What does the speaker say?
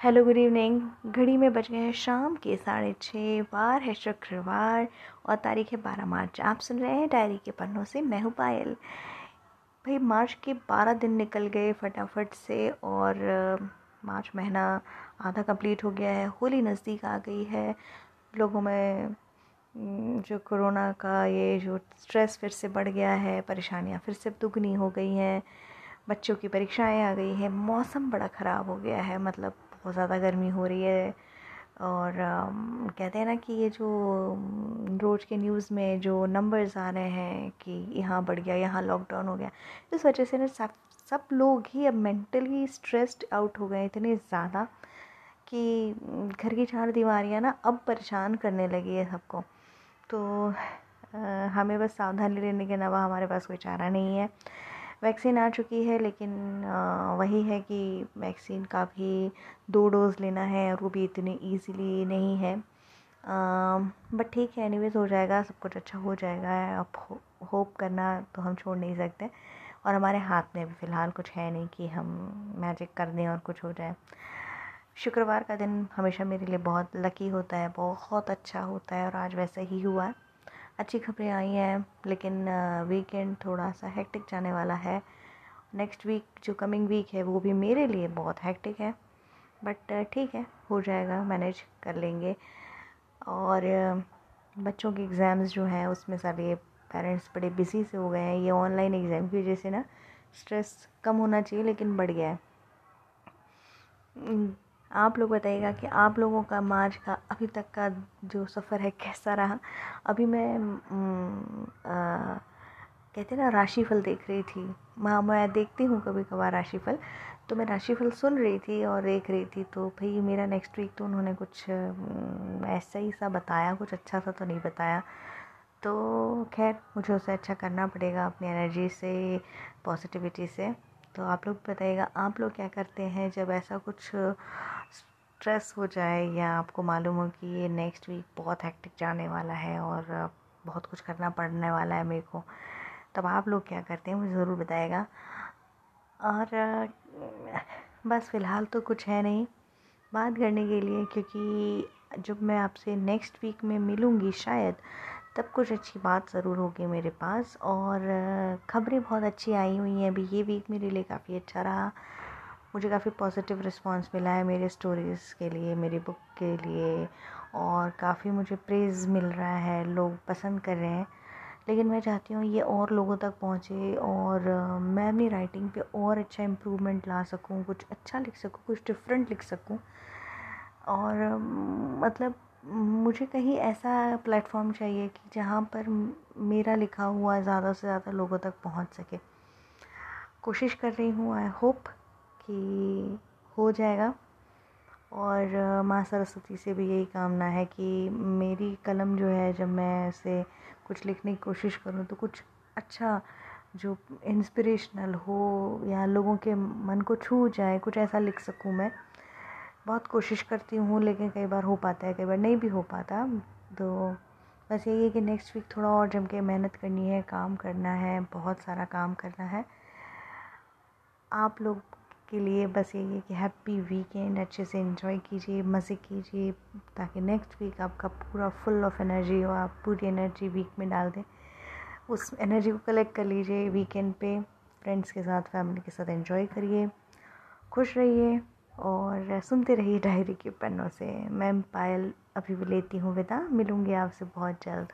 Hello good evening घड़ी में बज गए हैं शाम के साढ़े छः बार है शुक्रवार और तारीख है बारह मार्च। आप सुन रहे हैं डायरी के पन्नों से मैं हूँ पायल। भाई, मार्च के बारह दिन निकल गए फटाफट से और मार्च महीना आधा कंप्लीट हो गया है, होली नज़दीक आ गई है। लोगों में जो कोरोना का ये जो स्ट्रेस फिर से बढ़ गया है, परेशानियाँ फिर से दुगनी हो गई हैं, बच्चों की परीक्षाएँ आ गई हैं, मौसम बड़ा ख़राब हो गया है मतलब बहुत ज़्यादा गर्मी हो रही है। और कहते हैं ना कि ये जो रोज़ के न्यूज़ में जो नंबर्स आ रहे हैं कि यहाँ बढ़ गया यहाँ लॉकडाउन हो गया इस वजह से ना सब सब लोग ही अब मेंटली स्ट्रेस्ड आउट हो गए इतने ज़्यादा कि घर की चार दीवारियाँ ना अब परेशान करने लगी है सबको। तो आ, हमें बस सावधानी लेने के अलावा हमारे पास कोई चारा नहीं है। वैक्सीन आ चुकी है, लेकिन वही है कि वैक्सीन का भी दो डोज़ लेना है और वो भी इतनी ईज़िली नहीं है। बट ठीक है एनीवेज हो जाएगा, सब कुछ अच्छा हो जाएगा, अब होप करना तो हम छोड़ नहीं सकते। और हमारे हाथ में अभी फ़िलहाल कुछ है नहीं कि हम मैजिक कर दें और कुछ हो जाए। शुक्रवार का दिन हमेशा मेरे लिए बहुत लकी होता है, बहुत अच्छा होता है और आज वैसा ही हुआ। है अच्छी खबरें आई हैं, लेकिन वीकेंड थोड़ा सा हेक्टिक जाने वाला है। नेक्स्ट वीक जो कमिंग वीक है, वो भी मेरे लिए बहुत हेक्टिक है। बट ठीक है, हो जाएगा मैनेज कर लेंगे। और बच्चों के एग्ज़ाम्स जो हैं, उसमें सारे पेरेंट्स बड़े बिज़ी से हो गए हैं। ये ऑनलाइन एग्ज़ाम की वजह से ना स्ट्रेस कम होना चाहिए, लेकिन बढ़ गया है। आप लोग बताइएगा कि आप लोगों का मार्च का अभी तक का जो सफ़र है कैसा रहा? अभी मैं कहते ना, राशिफल देख रही थी। माँ, मैं देखती हूँ कभी कभार राशिफल। तो मैं राशिफल सुन रही थी और देख रही थी। तो भाई मेरा नेक्स्ट वीक तो उन्होंने कुछ ऐसा ही सा बताया। कुछ अच्छा सा तो नहीं बताया। तो खैर, मुझे उसे अच्छा करना पड़ेगा अपनी एनर्जी से पॉजिटिविटी से। तो आप लोग बताइएगा, आप लोग क्या करते हैं जब ऐसा कुछ स्ट्रेस हो जाए या आपको मालूम हो कि ये नेक्स्ट वीक बहुत हेक्टिक जाने वाला है और बहुत कुछ करना पड़ने वाला है मेरे को, तब आप लोग क्या करते हैं मुझे ज़रूर बताएगा और बस फ़िलहाल तो कुछ है नहीं, बात करने के लिए क्योंकि जब मैं आपसे नेक्स्ट वीक में मिलूँगी शायद तब कुछ अच्छी बात ज़रूर होगी मेरे पास। और ख़बरें बहुत अच्छी आई हुई हैं। अभी ये वीक मेरे लिए काफ़ी अच्छा रहा। मुझे काफ़ी पॉजिटिव रिस्पांस मिला है मेरे स्टोरीज़ के लिए, मेरी बुक के लिए। और काफ़ी मुझे प्रेज़ मिल रहा है, लोग पसंद कर रहे हैं। लेकिन मैं चाहती हूँ ये और लोगों तक पहुँचे और मैं अपनी राइटिंग पे और अच्छा इम्प्रूवमेंट ला सकूँ, कुछ अच्छा लिख सकूँ, कुछ डिफरेंट लिख सकूँ। और मतलब मुझे कहीं ऐसा प्लेटफॉर्म चाहिए कि जहाँ पर मेरा लिखा हुआ ज़्यादा से ज़्यादा लोगों तक पहुँच सके। कोशिश कर रही हूँ आई होप कि हो जाएगा। और माँ सरस्वती से भी यही कामना है कि मेरी कलम जो है, जब मैं उसे कुछ लिखने की कोशिश करूँ तो कुछ अच्छा जो इंस्पिरेशनल हो या लोगों के मन को छू जाए, कुछ ऐसा लिख सकूँ मैं। बहुत कोशिश करती हूँ, लेकिन कई बार हो पाता है, कई बार नहीं भी हो पाता। तो बस यही है कि नेक्स्ट वीक थोड़ा और जम के मेहनत करनी है, काम करना है, बहुत सारा काम करना है। आप लोग के लिए बस यही है कि हैप्पी वीकेंड अच्छे से एंजॉय कीजिए, मज़े कीजिए, ताकि नेक्स्ट वीक आपका पूरा फुल ऑफ़ एनर्जी हो, आप पूरी एनर्जी वीक में डाल दें। उस एनर्जी को कलेक्ट कर लीजिए वीकेंड पे फ्रेंड्स के साथ फैमिली के साथ एंजॉय करिए, खुश रहिए और सुनते रहिए डायरी के पन्नों से। मैम पायल अभी भी लेती हूँ विदा। मिलूँगी आपसे बहुत जल्द।